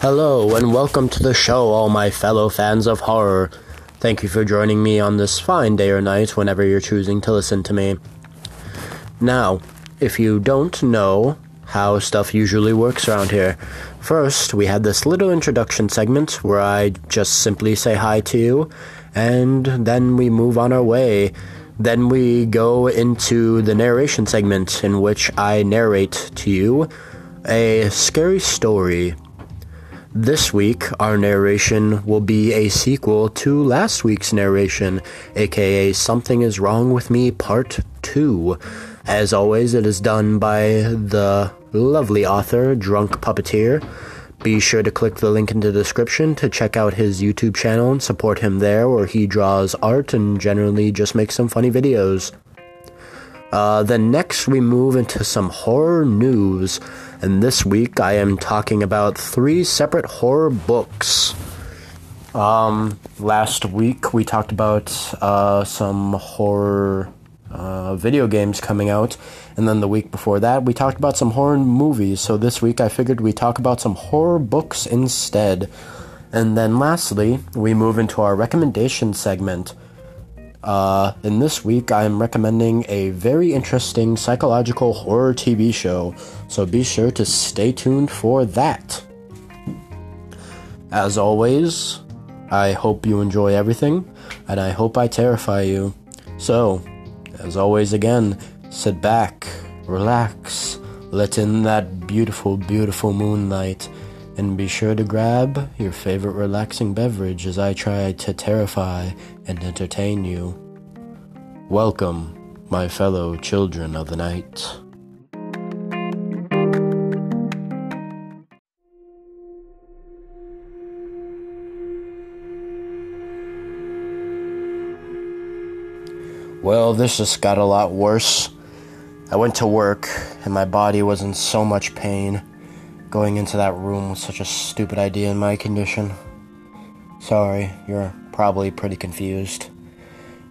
Hello, and welcome to the show, all my fellow fans of horror. Thank you for joining me on this fine day or night whenever you're choosing to listen to me. Now, if you don't know how stuff usually works around here, first we had this little introduction segment where I just simply say hi to you, and then we move on our way. Then we go into the narration segment in which I narrate to you a scary story. This week, our narration will be a sequel to last week's narration, aka Something is Wrong with Me Part 2. As always, it is done by the lovely author, Drunk Puppeteer. Be sure to click the link in the description to check out his YouTube channel and support him there, where he draws art and generally just makes some funny videos. Uh, then next, we move into some horror news and this week I am talking about three separate horror books. Um, last week we talked about uh, some horror uh, video games coming out, and then the week before that we talked about some horror movies. So this week I figured we talk about some horror books instead. And then lastly, we move into our recommendation segment. Uh, in this week, I am recommending a very interesting psychological horror TV show, so be sure to stay tuned for that. As always, I hope you enjoy everything, and I hope I terrify you. So, as always, again, sit back, relax, let in that beautiful, beautiful moonlight, and be sure to grab your favorite relaxing beverage as I try to terrify and entertain you. Welcome, my fellow children of the night. Well, this just got a lot worse. I went to work and my body was in so much pain. Going into that room was such a stupid idea in my condition. Sorry, you're probably pretty confused.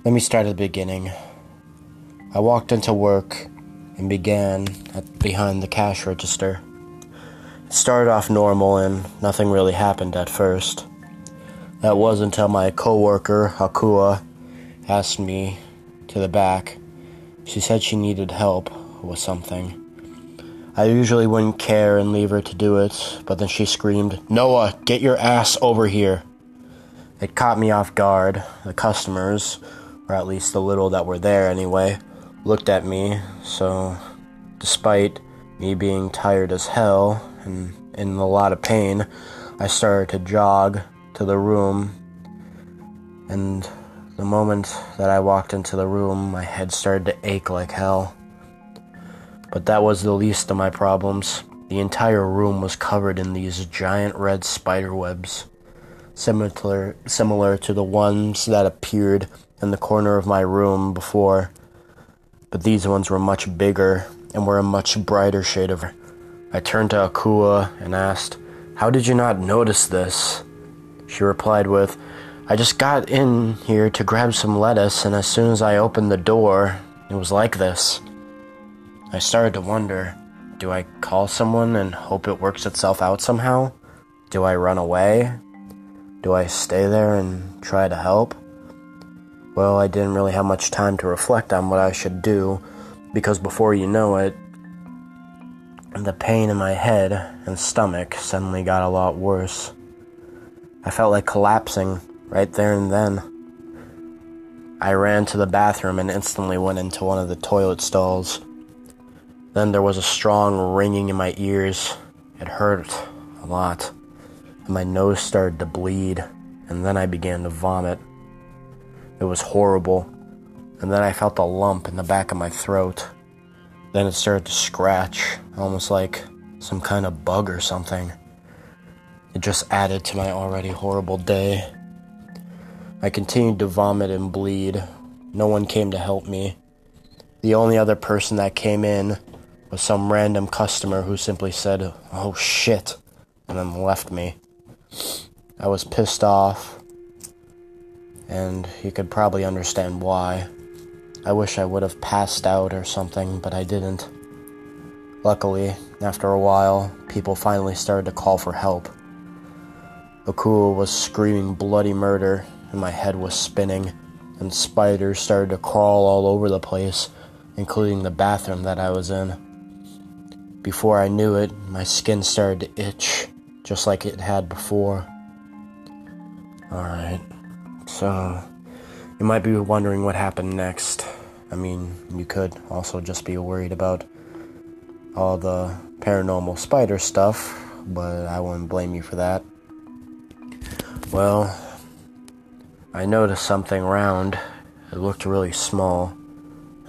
Let me start at the beginning. I walked into work and began at behind the cash register. It started off normal and nothing really happened at first. That was until my coworker, Akua, asked me to the back. She said she needed help with something. I usually wouldn't care and leave her to do it, but then she screamed, Noah, get your ass over here. It caught me off guard. The customers, or at least the little that were there anyway, looked at me, so despite me being tired as hell and in a lot of pain, I started to jog to the room and the moment that I walked into the room, my head started to ache like hell. But that was the least of my problems. The entire room was covered in these giant red spider webs, similar similar to the ones that appeared in the corner of my room before. But these ones were much bigger and were a much brighter shade of. I turned to Akua and asked, "How did you not notice this?" She replied with, I just got in here to grab some lettuce, and as soon as I opened the door, it was like this. I started to wonder do I call someone and hope it works itself out somehow? Do I run away? Do I stay there and try to help? Well, I didn't really have much time to reflect on what I should do because before you know it, the pain in my head and stomach suddenly got a lot worse. I felt like collapsing right there and then. I ran to the bathroom and instantly went into one of the toilet stalls. Then there was a strong ringing in my ears. It hurt a lot, and my nose started to bleed, and then I began to vomit. It was horrible, and then I felt a lump in the back of my throat. Then it started to scratch, almost like some kind of bug or something. It just added to my already horrible day. I continued to vomit and bleed. No one came to help me. The only other person that came in was some random customer who simply said, Oh shit, and then left me. I was pissed off, and you could probably understand why. I wish I would have passed out or something, but I didn't. Luckily, after a while, people finally started to call for help. Akua was screaming bloody murder, and my head was spinning, and spiders started to crawl all over the place, including the bathroom that I was in. Before I knew it, my skin started to itch, just like it had before. Alright, so you might be wondering what happened next. I mean, you could also just be worried about all the paranormal spider stuff, but I wouldn't blame you for that. Well, I noticed something round. It looked really small.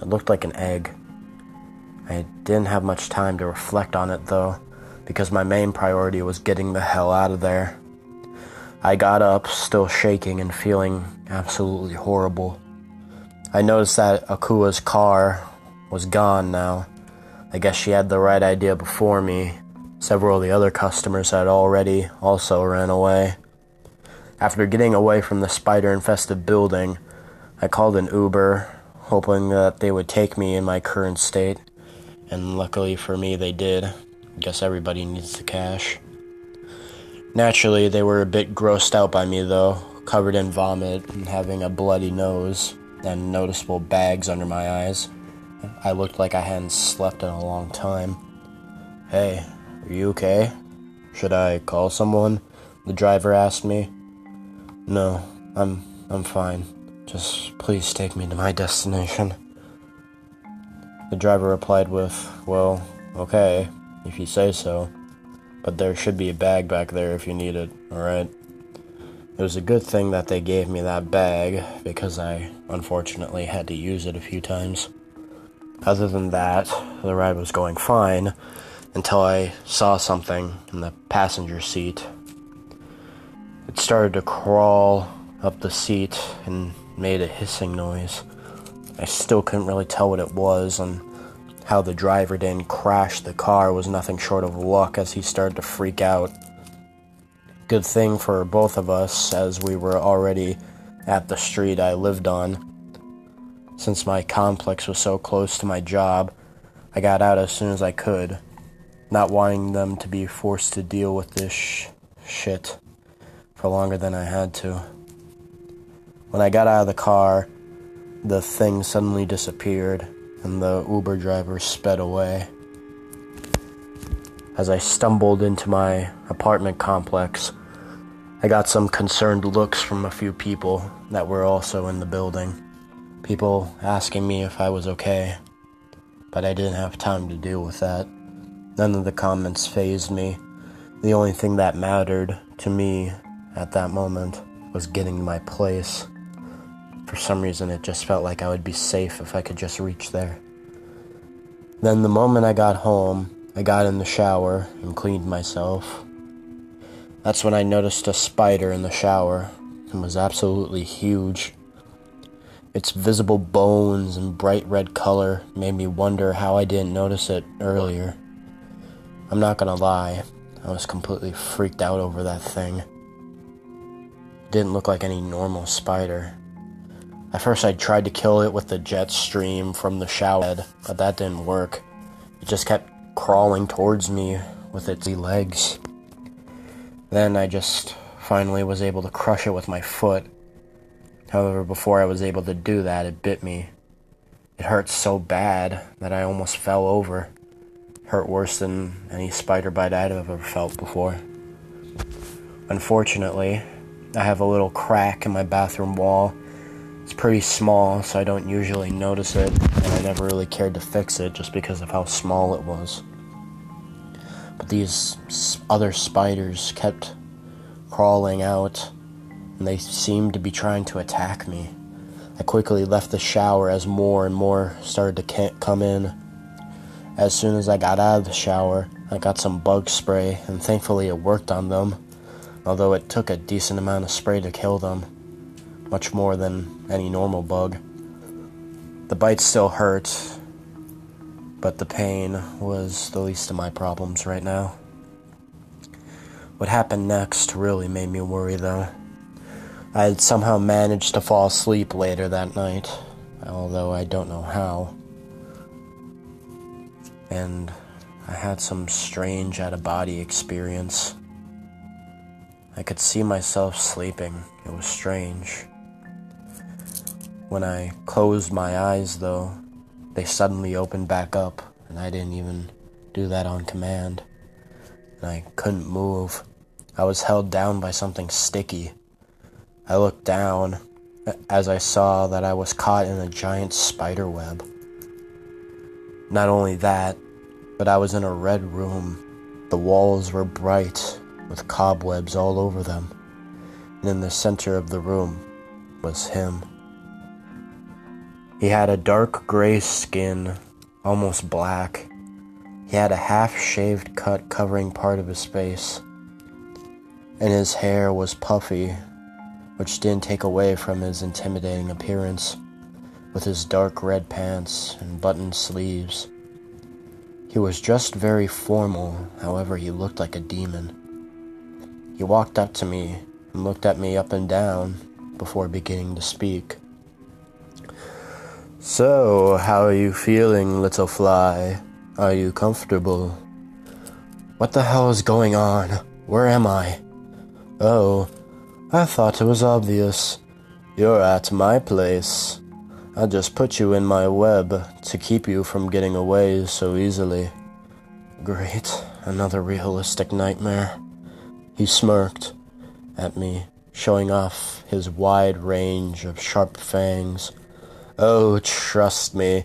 It looked like an egg. I didn't have much time to reflect on it though, because my main priority was getting the hell out of there. I got up, still shaking and feeling absolutely horrible. I noticed that Akua's car was gone now. I guess she had the right idea before me. Several of the other customers had already also ran away. After getting away from the spider infested building, I called an Uber, hoping that they would take me in my current state, and luckily for me, they did. I guess everybody needs the cash. Naturally, they were a bit grossed out by me, though, covered in vomit and having a bloody nose and noticeable bags under my eyes. I looked like I hadn't slept in a long time. Hey, are you okay? Should I call someone? The driver asked me. No, I'm I'm fine. Just please take me to my destination. The driver replied with, "Well, okay, if you say so." but there should be a bag back there if you need it, alright? It was a good thing that they gave me that bag because I unfortunately had to use it a few times. Other than that, the ride was going fine until I saw something in the passenger seat. It started to crawl up the seat and made a hissing noise. I still couldn't really tell what it was, and how the driver didn't crash the car was nothing short of luck as he started to freak out. Good thing for both of us as we were already at the street I lived on. Since my complex was so close to my job, I got out as soon as I could, not wanting them to be forced to deal with this sh- shit for longer than I had to. When I got out of the car, the thing suddenly disappeared and the Uber driver sped away. As I stumbled into my apartment complex, I got some concerned looks from a few people that were also in the building. People asking me if I was okay, but I didn't have time to deal with that. None of the comments phased me. The only thing that mattered to me at that moment was getting my place. For some reason, it just felt like I would be safe if I could just reach there. Then, the moment I got home, I got in the shower and cleaned myself. That's when I noticed a spider in the shower and was absolutely huge. Its visible bones and bright red color made me wonder how I didn't notice it earlier. I'm not gonna lie, I was completely freaked out over that thing. It didn't look like any normal spider. At first, I tried to kill it with the jet stream from the shower head, but that didn't work. It just kept crawling towards me with its legs. Then I just finally was able to crush it with my foot. However, before I was able to do that, it bit me. It hurt so bad that I almost fell over. hurt worse than any spider bite I'd ever felt before. Unfortunately, I have a little crack in my bathroom wall it's pretty small, so I don't usually notice it, and I never really cared to fix it just because of how small it was. But these other spiders kept crawling out, and they seemed to be trying to attack me. I quickly left the shower as more and more started to come in. As soon as I got out of the shower, I got some bug spray, and thankfully it worked on them, although it took a decent amount of spray to kill them much more than any normal bug. The bite still hurt, but the pain was the least of my problems right now. What happened next really made me worry, though. I had somehow managed to fall asleep later that night, although I don't know how. And I had some strange out of body experience. I could see myself sleeping. It was strange. When I closed my eyes, though, they suddenly opened back up, and I didn't even do that on command. And I couldn't move. I was held down by something sticky. I looked down as I saw that I was caught in a giant spider web. Not only that, but I was in a red room. The walls were bright with cobwebs all over them. And in the center of the room was him. He had a dark gray skin, almost black. He had a half shaved cut covering part of his face. And his hair was puffy, which didn't take away from his intimidating appearance, with his dark red pants and buttoned sleeves. He was just very formal, however, he looked like a demon. He walked up to me and looked at me up and down before beginning to speak. So, how are you feeling, little fly? Are you comfortable? What the hell is going on? Where am I? Oh, I thought it was obvious. You're at my place. I just put you in my web to keep you from getting away so easily. Great, another realistic nightmare. He smirked at me, showing off his wide range of sharp fangs. Oh, trust me,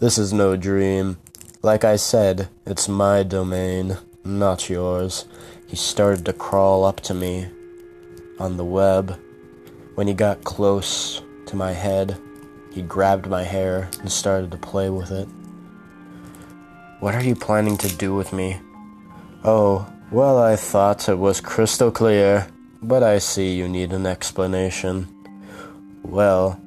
this is no dream. Like I said, it's my domain, not yours. He started to crawl up to me on the web. When he got close to my head, he grabbed my hair and started to play with it. What are you planning to do with me? Oh, well, I thought it was crystal clear, but I see you need an explanation. Well,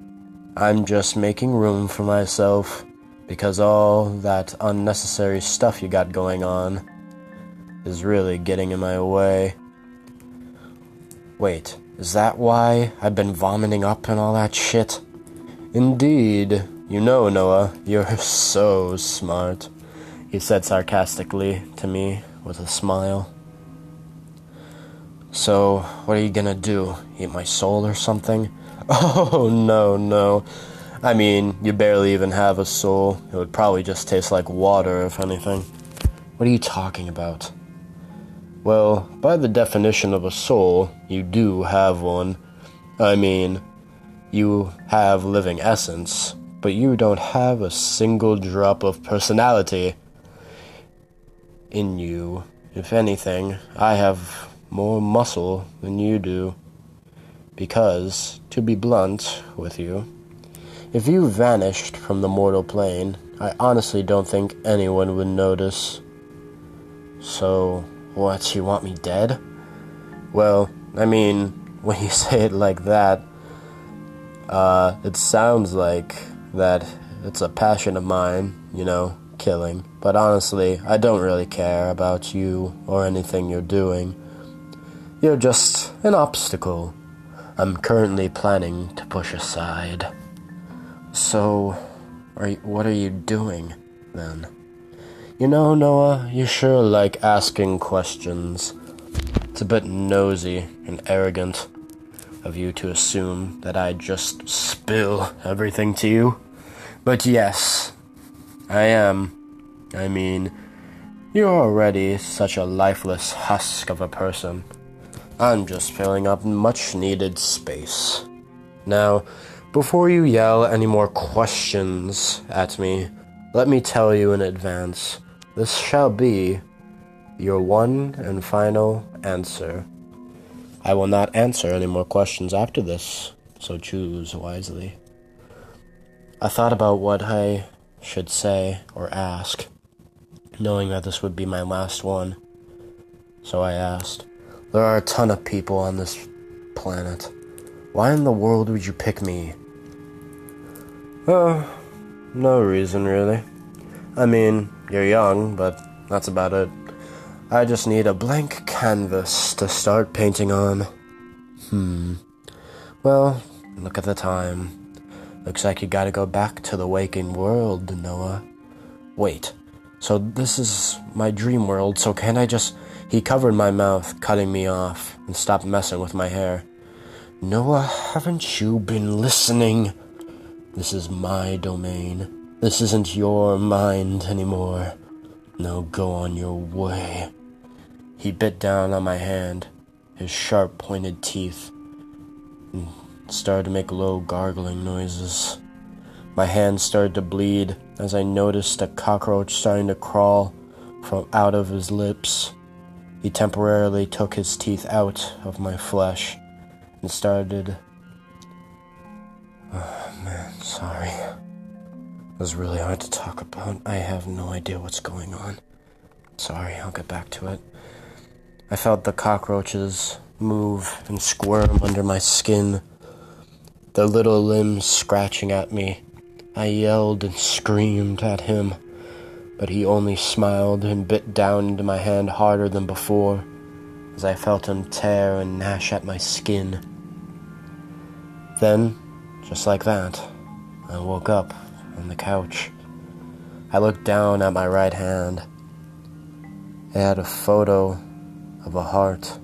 I'm just making room for myself because all that unnecessary stuff you got going on is really getting in my way. Wait, is that why I've been vomiting up and all that shit? Indeed. You know, Noah, you're so smart, he said sarcastically to me with a smile. So, what are you gonna do? Eat my soul or something? Oh, no, no. I mean, you barely even have a soul. It would probably just taste like water, if anything. What are you talking about? Well, by the definition of a soul, you do have one. I mean, you have living essence, but you don't have a single drop of personality in you. If anything, I have more muscle than you do. Because, to be blunt with you, if you vanished from the mortal plane, I honestly don't think anyone would notice. So, what, you want me dead? Well, I mean, when you say it like that, uh, it sounds like that it's a passion of mine, you know, killing. But honestly, I don't really care about you or anything you're doing. You're just an obstacle I'm currently planning to push aside. So, are you, what are you doing then? You know, Noah, you sure like asking questions. It's a bit nosy and arrogant of you to assume that I'd just spill everything to you. But yes, I am. I mean, you're already such a lifeless husk of a person. I'm just filling up much needed space. Now, before you yell any more questions at me, let me tell you in advance this shall be your one and final answer. I will not answer any more questions after this, so choose wisely. I thought about what I should say or ask, knowing that this would be my last one. So I asked, there are a ton of people on this planet. Why in the world would you pick me? Oh, no reason really. I mean, you're young, but that's about it. I just need a blank canvas to start painting on. Hmm. Well, look at the time. Looks like you gotta go back to the waking world, Noah. Wait, so this is my dream world, so can't I just He covered my mouth, cutting me off, and stopped messing with my hair. Noah, haven't you been listening? This is my domain. This isn't your mind anymore. Now go on your way. He bit down on my hand, his sharp pointed teeth, and started to make low gargling noises. My hand started to bleed as I noticed a cockroach starting to crawl from out of his lips. He temporarily took his teeth out of my flesh and started. Oh man, sorry. It was really hard to talk about. I have no idea what's going on. Sorry, I'll get back to it. I felt the cockroaches move and squirm under my skin, their little limbs scratching at me. I yelled and screamed at him, but he only smiled and bit down into my hand harder than before as I felt him tear and gnash at my skin. Then, just like that, I woke up on the couch. I looked down at my right hand. It had a photo of a heart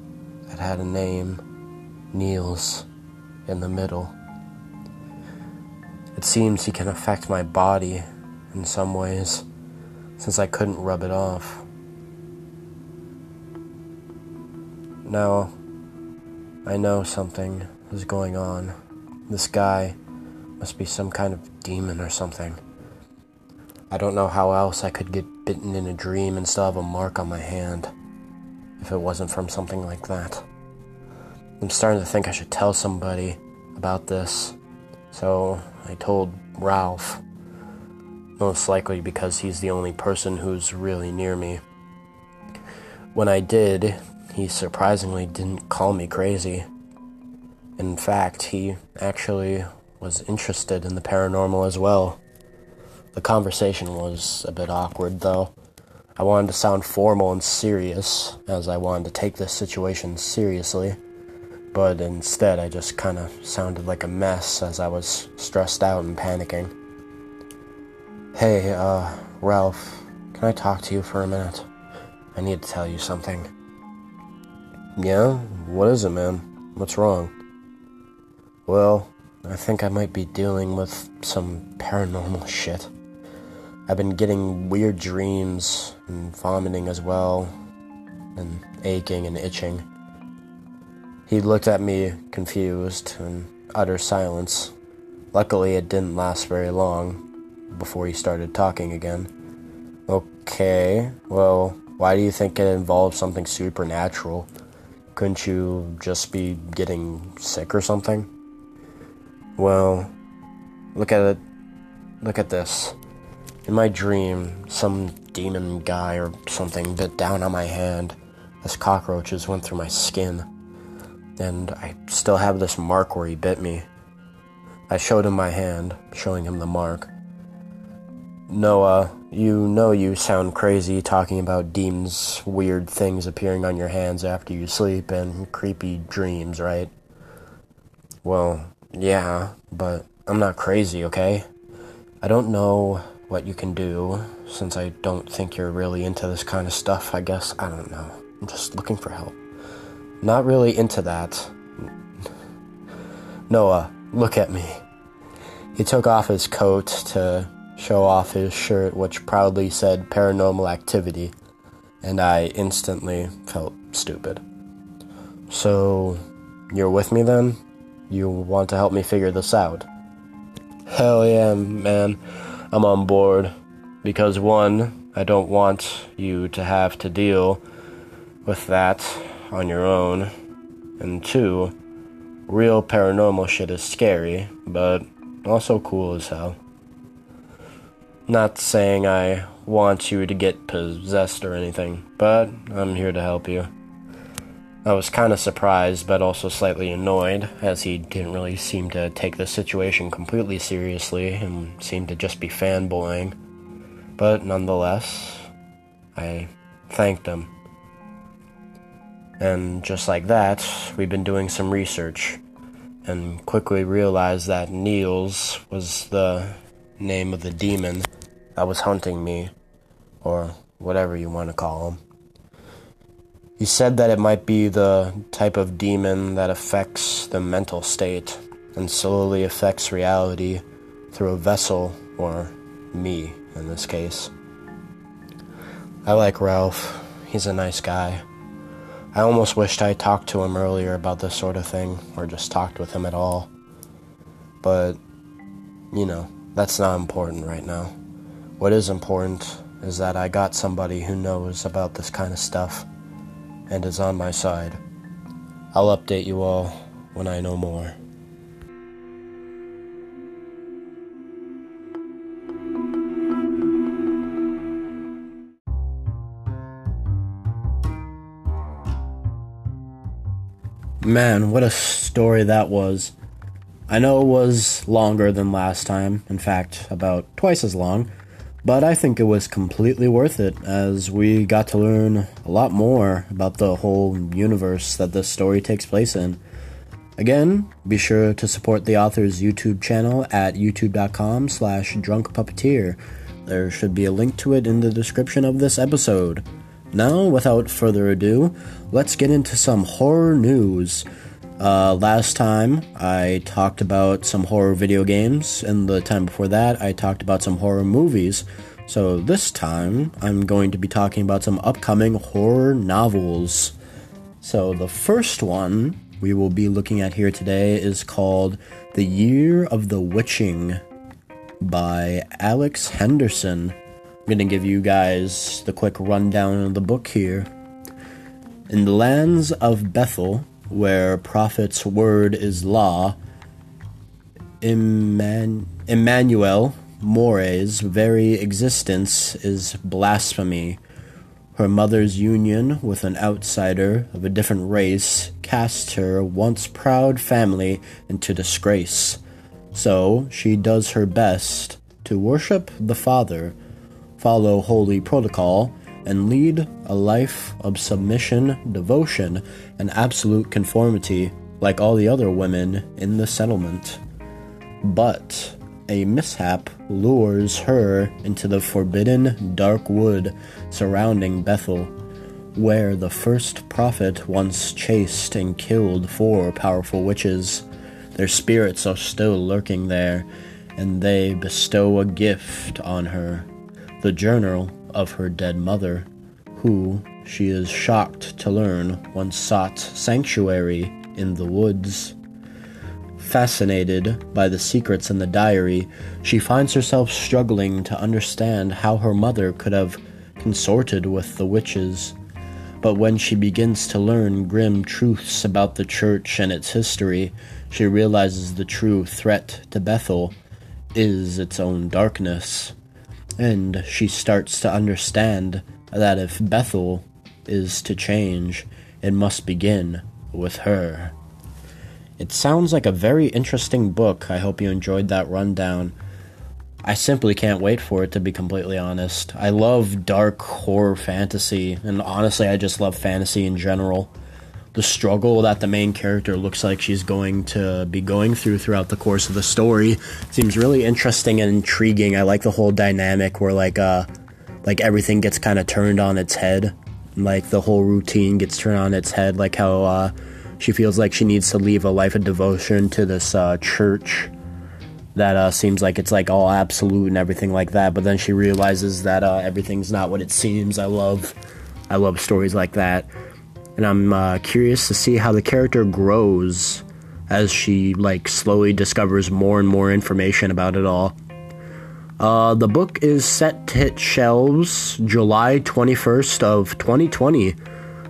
that had a name, Niels, in the middle. It seems he can affect my body in some ways, since I couldn't rub it off. Now, I know something is going on. This guy must be some kind of demon or something. I don't know how else I could get bitten in a dream and still have a mark on my hand if it wasn't from something like that. I'm starting to think I should tell somebody about this. So I told Ralph. Most likely because he's the only person who's really near me. When I did, he surprisingly didn't call me crazy. In fact, he actually was interested in the paranormal as well. The conversation was a bit awkward, though. I wanted to sound formal and serious, as I wanted to take this situation seriously, but instead I just kind of sounded like a mess as I was stressed out and panicking. Hey, uh, Ralph, can I talk to you for a minute? I need to tell you something. Yeah? What is it, man? What's wrong? Well, I think I might be dealing with some paranormal shit. I've been getting weird dreams and vomiting as well, and aching and itching. He looked at me confused and utter silence. Luckily, it didn't last very long before he started talking again. Okay, well, why do you think it involves something supernatural? Couldn't you just be getting sick or something? Well, look at it. Look at this. In my dream, some demon guy or something bit down on my hand as cockroaches went through my skin. And I still have this mark where he bit me. I showed him my hand, showing him the mark. Noah, you know you sound crazy talking about demons, weird things appearing on your hands after you sleep, and creepy dreams, right? Well, yeah, but I'm not crazy, okay? I don't know what you can do, since I don't think you're really into this kind of stuff, I guess. I don't know. I'm just looking for help. Not really into that. Noah, look at me. He took off his coat to show off his shirt, which proudly said paranormal activity, and I instantly felt stupid. So, you're with me then? You want to help me figure this out? Hell yeah, man. I'm on board. Because one, I don't want you to have to deal with that on your own. And two, real paranormal shit is scary, but also cool as hell. Not saying I want you to get possessed or anything, but I'm here to help you. I was kind of surprised, but also slightly annoyed, as he didn't really seem to take the situation completely seriously and seemed to just be fanboying. But nonetheless, I thanked him. And just like that, we've been doing some research and quickly realized that Niels was the name of the demon that was hunting me, or whatever you want to call him. He said that it might be the type of demon that affects the mental state and slowly affects reality through a vessel, or me in this case. I like Ralph. He's a nice guy. I almost wished I talked to him earlier about this sort of thing, or just talked with him at all. But, you know, that's not important right now. What is important is that I got somebody who knows about this kind of stuff and is on my side. I'll update you all when I know more. Man, what a story that was. I know it was longer than last time, in fact, about twice as long, but I think it was completely worth it as we got to learn a lot more about the whole universe that this story takes place in. Again, be sure to support the author's YouTube channel at youtube.com slash drunkpuppeteer. There should be a link to it in the description of this episode. Now, without further ado, let's get into some horror news. Uh, last time I talked about some horror video games, and the time before that I talked about some horror movies. So this time I'm going to be talking about some upcoming horror novels. So the first one we will be looking at here today is called The Year of the Witching by Alex Henderson. I'm going to give you guys the quick rundown of the book here. In the lands of Bethel, where prophet's word is law, Emman- Immanuelle Moore's very existence is blasphemy. Her mother's union with an outsider of a different race casts her once proud family into disgrace. So she does her best to worship the Father follow holy protocol, and lead a life of submission, devotion, and absolute conformity like all the other women in the settlement. But a mishap lures her into the forbidden dark wood surrounding Bethel, where the first prophet once chased and killed four powerful witches. Their spirits are still lurking there, and they bestow a gift on her the journal of her dead mother, who, she is shocked to learn, once sought sanctuary in the woods. Fascinated by the secrets in the diary, she finds herself struggling to understand how her mother could have consorted with the witches. But when she begins to learn grim truths about the church and its history, she realizes the true threat to Bethel is its own darkness. And she starts to understand that if Bethel is to change, it must begin with her. It sounds like a very interesting book. I hope you enjoyed that rundown. I simply can't wait for it, to be completely honest. I love dark horror fantasy, and honestly, I just love fantasy in general the struggle that the main character looks like she's going to be going through throughout the course of the story seems really interesting and intriguing. I like the whole dynamic where like uh like everything gets kind of turned on its head. Like the whole routine gets turned on its head like how uh she feels like she needs to leave a life of devotion to this uh church that uh, seems like it's like all absolute and everything like that but then she realizes that uh, everything's not what it seems i love i love stories like that and I'm uh, curious to see how the character grows as she like slowly discovers more and more information about it all. Uh, the book is set to hit shelves July 21st of 2020.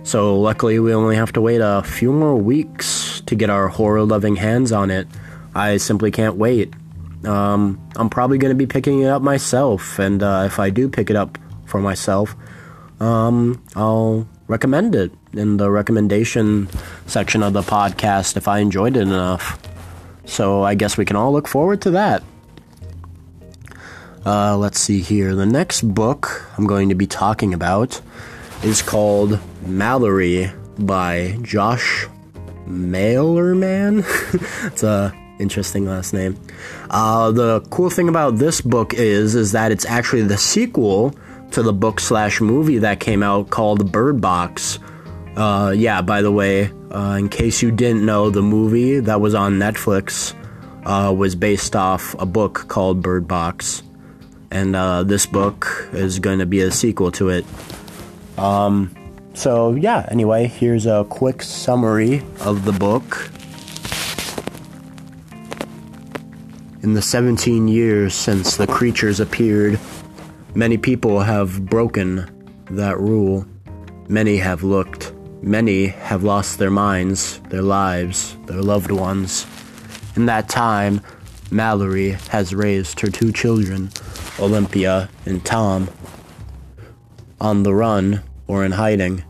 So luckily we only have to wait a few more weeks to get our horror-loving hands on it. I simply can't wait. Um, I'm probably going to be picking it up myself, and uh, if I do pick it up for myself, um, I'll recommend it in the recommendation section of the podcast if I enjoyed it enough. So I guess we can all look forward to that. Uh, let's see here. The next book I'm going to be talking about is called Mallory by Josh Malerman. it's a interesting last name. Uh, the cool thing about this book is is that it's actually the sequel to the book slash movie that came out called Bird Box, Uh, yeah, by the way, uh, in case you didn't know, the movie that was on Netflix uh, was based off a book called Bird Box. And uh, this book is going to be a sequel to it. Um, so, yeah, anyway, here's a quick summary of the book. In the 17 years since the creatures appeared, many people have broken that rule. Many have looked. Many have lost their minds, their lives, their loved ones. In that time, Mallory has raised her two children, Olympia and Tom, on the run or in hiding.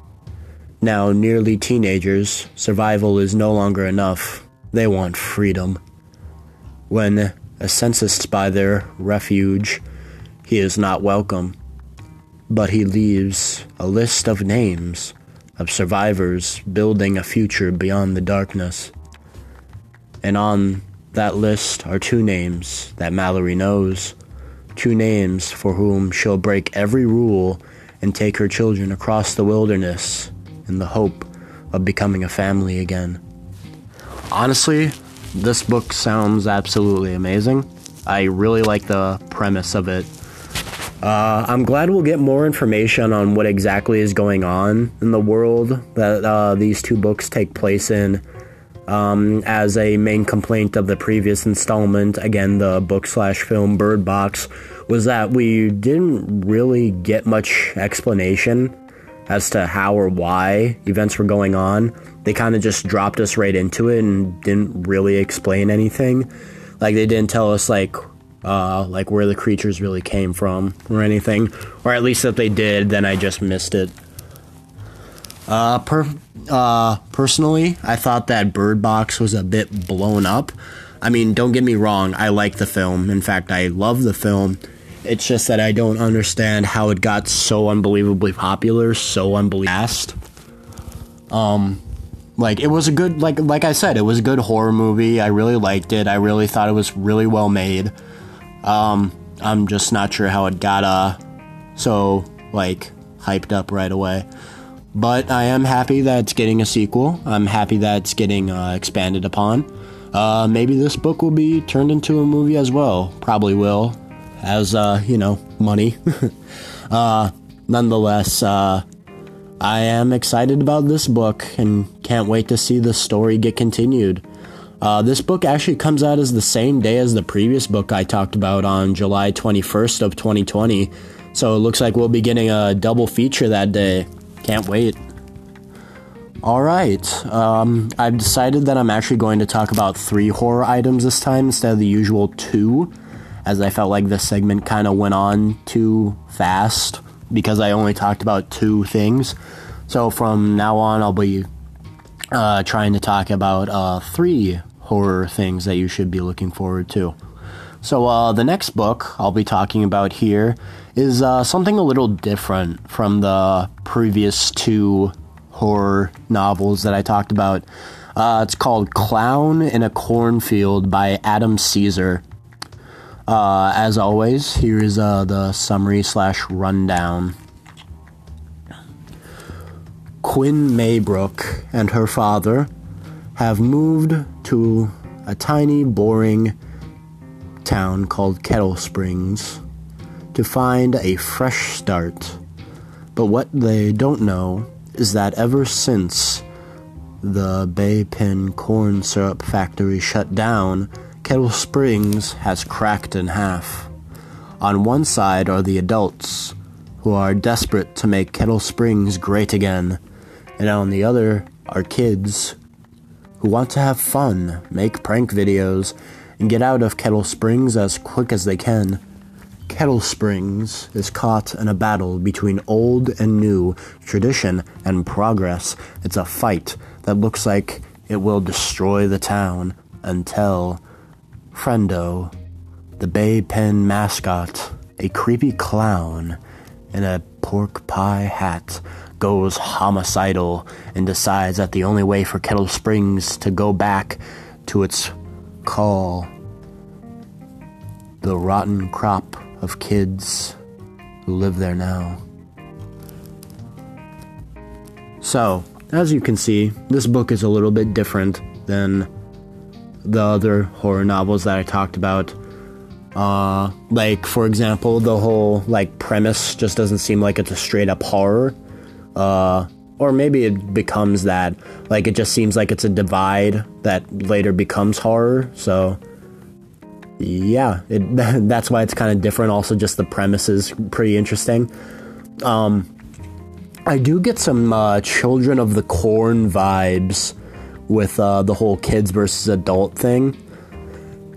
Now, nearly teenagers, survival is no longer enough. They want freedom. When a census by their refuge, he is not welcome, but he leaves a list of names of survivors building a future beyond the darkness. And on that list are two names that Mallory knows, two names for whom she'll break every rule and take her children across the wilderness in the hope of becoming a family again. Honestly, this book sounds absolutely amazing. I really like the premise of it. Uh, I'm glad we'll get more information on what exactly is going on in the world that uh, these two books take place in. Um, as a main complaint of the previous installment, again, the book slash film Bird Box, was that we didn't really get much explanation as to how or why events were going on. They kind of just dropped us right into it and didn't really explain anything. Like they didn't tell us like uh, like where the creatures really came from or anything, or at least if they did, then I just missed it. Uh, per, uh, personally, I thought that Bird Box was a bit blown up. I mean, don't get me wrong, I like the film. In fact, I love the film. It's just that I don't understand how it got so unbelievably popular, so unbelievably. Um, like it was a good, like like I said, it was a good horror movie. I really liked it. I really thought it was really well made. Um, I'm just not sure how it got uh so like hyped up right away. But I am happy that it's getting a sequel. I'm happy that it's getting uh, expanded upon. Uh, maybe this book will be turned into a movie as well. Probably will as uh, you know, money. uh, nonetheless, uh, I am excited about this book and can't wait to see the story get continued. Uh, this book actually comes out as the same day as the previous book I talked about on July 21st of 2020, so it looks like we'll be getting a double feature that day. Can't wait. Alright, um, I've decided that I'm actually going to talk about three horror items this time instead of the usual two as I felt like this segment kind of went on too fast because I only talked about two things. So from now on, I'll be uh, trying to talk about uh, three horror things that you should be looking forward to. So uh, the next book I'll be talking about here is uh, something a little different from the previous two horror novels that I talked about. Uh, it's called Clown in a Cornfield by Adam Cesare. Uh, as always, here is uh, the summary slash rundown. Quinn Maybrook and her father have moved to a tiny, boring town called Kettle Springs to find a fresh start. But what they don't know is that ever since the Baypen corn syrup factory shut down, Kettle Springs has cracked in half. On one side are the adults, who are desperate to make Kettle Springs great again, and on the other are kids, who want to have fun, make prank videos, and get out of Kettle Springs as quick as they can. Kettle Springs is caught in a battle between old and new, tradition and progress. It's a fight that looks like it will destroy the town until Friendo, the Baypen mascot, a creepy clown in a pork pie hat, goes homicidal and decides that the only way for Kettle Springs to go back to its call, the rotten crop of kids who live there now. So, as you can see, this book is a little bit different than the other horror novels that I talked about. Uh, like for example, the whole like premise just doesn't seem like it's a straight up horror. Uh, or maybe it becomes that. Like it just seems like it's a divide that later becomes horror. So yeah, it, that's why it's kind of different. Also, just the premise is pretty interesting. Um, I do get some uh, Children of the Corn vibes with uh, the whole kids versus adult thing.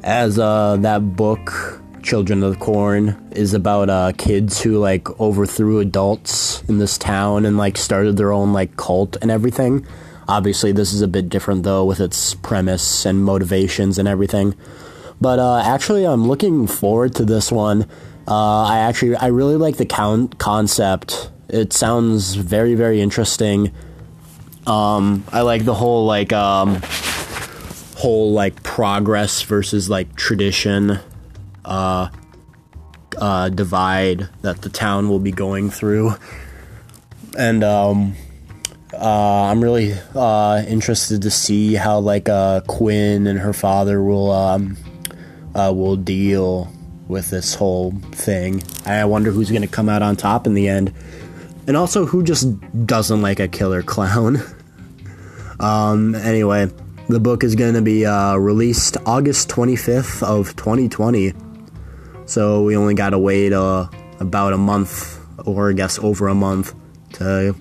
As uh, that book, Children of the Corn, is about uh, kids who like overthrew adults in this town and like started their own like cult and everything. Obviously, this is a bit different though with its premise and motivations and everything. But uh, actually, I'm looking forward to this one. Uh, I actually I really like the count concept it sounds very very interesting. Um, I like the whole like um, whole like progress versus like tradition uh, uh, divide that the town will be going through, and um, uh, I'm really uh, interested to see how like uh, Quinn and her father will um, uh, will deal with this whole thing. I wonder who's going to come out on top in the end. And also, who just doesn't like a killer clown? um, anyway, the book is going to be uh, released August 25th of 2020. So we only got to wait uh, about a month, or I guess over a month, to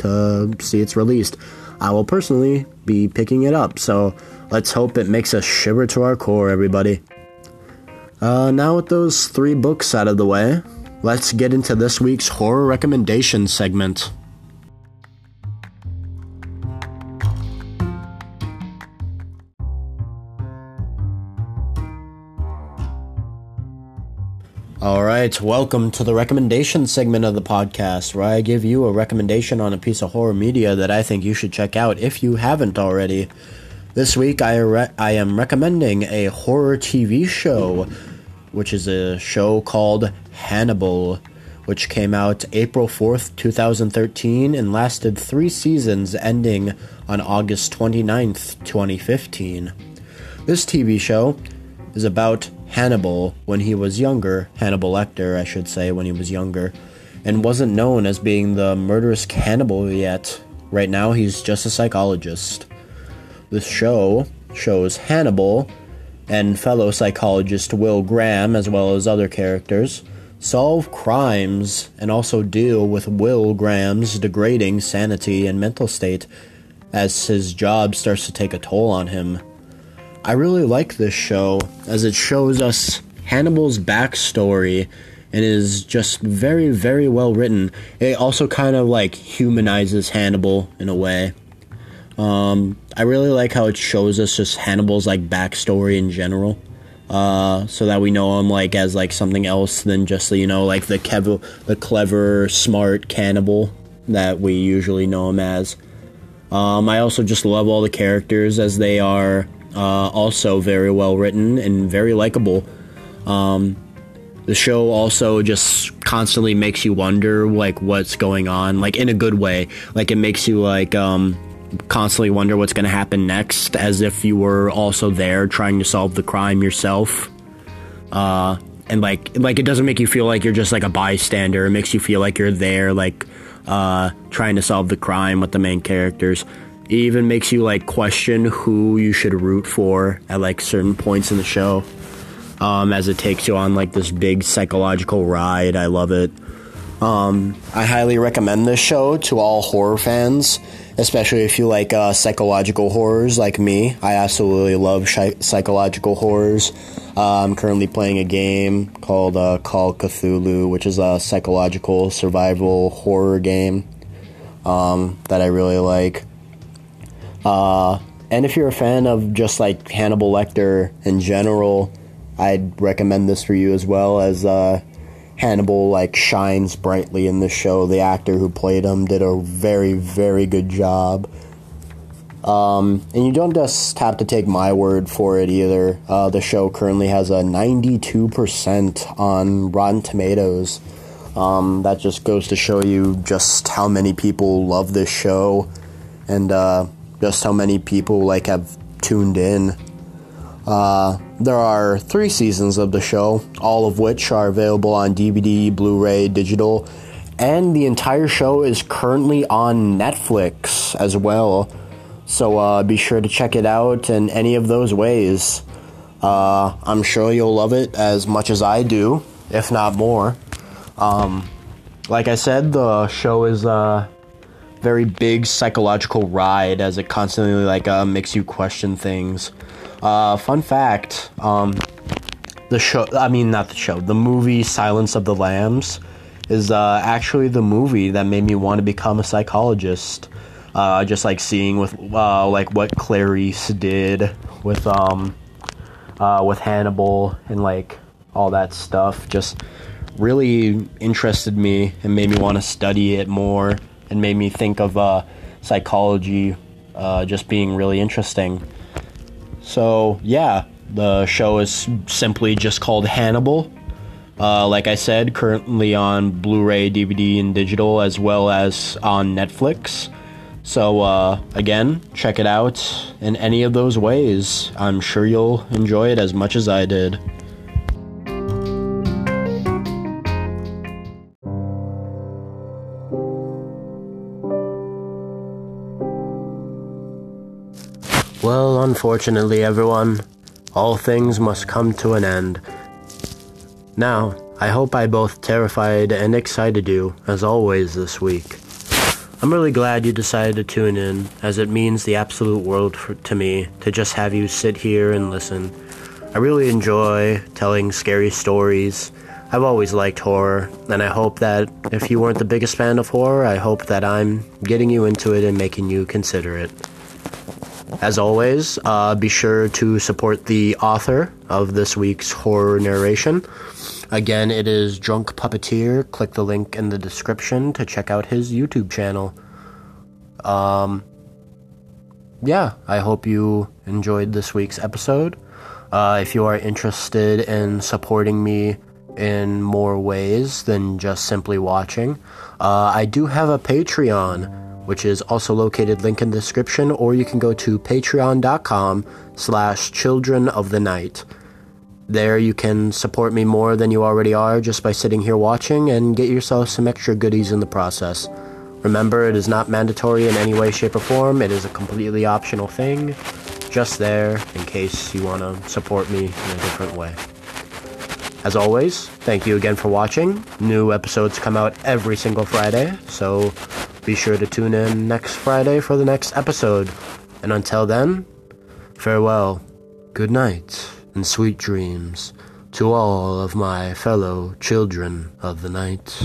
to see it's released. I will personally be picking it up. So let's hope it makes us shiver to our core, everybody. Uh, now with those three books out of the way, let's get into this week's horror recommendation segment. All right, welcome to the recommendation segment of the podcast where I give you a recommendation on a piece of horror media that I think you should check out if you haven't already. This week I, re- I am recommending a horror TV show, which is a show called Hannibal, which came out April 4th, 2013, and lasted three seasons ending on August 29th, 2015. This TV show is about Hannibal when he was younger, Hannibal Lecter, I should say, when he was younger, and wasn't known as being the murderous cannibal yet. Right now, he's just a psychologist. This show shows Hannibal and fellow psychologist Will Graham, as well as other characters, solve crimes and also deal with Will Graham's degrading sanity and mental state as his job starts to take a toll on him. I really like this show as it shows us Hannibal's backstory and is just very, very well written. It also kind of like humanizes Hannibal in a way. Um, I really like how it shows us just Hannibal's like backstory in general uh, so that we know him like as like something else than just you know like the kev- the clever, smart cannibal that we usually know him as. Um, I also just love all the characters as they are uh, also very well written and very likable. Um, the show also just constantly makes you wonder like what's going on, like in a good way. Like it makes you like um, constantly wonder what's going to happen next, as if you were also there trying to solve the crime yourself. Uh, and like, like it doesn't make you feel like you're just like a bystander. It makes you feel like you're there, like uh, trying to solve the crime with the main characters. Even makes you like question who you should root for at like certain points in the show. Um, as it takes you on like this big psychological ride. I love it. Um, I highly recommend this show to all horror fans, especially if you like uh, psychological horrors like me. I absolutely love psychological horrors. Uh, I'm currently playing a game called uh, Call Cthulhu, which is a psychological survival horror game um, that I really like. Uh, and if you're a fan of just like Hannibal Lecter in general, I'd recommend this for you as well as uh, Hannibal like shines brightly in the show. The actor who played him did a very very good job. Um, and you don't just have to take my word for it either. Uh, the show currently has a 92% on Rotten Tomatoes. Um, that just goes to show you just how many people love this show and uh, just how many people like have tuned in. Uh, there are three seasons of the show, all of which are available on DVD, Blu ray, digital, and the entire show is currently on Netflix as well. So uh, be sure to check it out in any of those ways. Uh, I'm sure you'll love it as much as I do, if not more. Um, like I said, the show is a very big psychological ride as it constantly like uh, makes you question things. Uh, fun fact: um, the show, I mean, not the show, the movie Silence of the Lambs is uh, actually the movie that made me want to become a psychologist. Uh, just like seeing with uh, like what Clarice did with um uh, with Hannibal and like all that stuff, just really interested me and made me want to study it more and made me think of uh, psychology uh, just being really interesting. So yeah, the show is simply just called Hannibal. Uh, like I said, currently on Blu-ray, DVD, and digital, as well as on Netflix. So uh, again, check it out in any of those ways. I'm sure you'll enjoy it as much as I did. Unfortunately, everyone, all things must come to an end. Now, I hope I both terrified and excited you, as always, this week. I'm really glad you decided to tune in, as it means the absolute world for, to me to just have you sit here and listen. I really enjoy telling scary stories. I've always liked horror, and I hope that if you weren't the biggest fan of horror, I hope that I'm getting you into it and making you consider it. As always, uh, be sure to support the author of this week's horror narration. Again, it is Drunk Puppeteer. Click the link in the description to check out his YouTube channel. Um, yeah, I hope you enjoyed this week's episode. Uh, if you are interested in supporting me in more ways than just simply watching, uh, I do have a Patreon which is also located link in the description, or you can go to patreon.com slash children of the night. There you can support me more than you already are just by sitting here watching and get yourself some extra goodies in the process. Remember, it is not mandatory in any way, shape, or form. It is a completely optional thing, just there in case you want to support me in a different way. As always, thank you again for watching. New episodes come out every single Friday, so be sure to tune in next Friday for the next episode. And until then, farewell, good night, and sweet dreams to all of my fellow children of the night.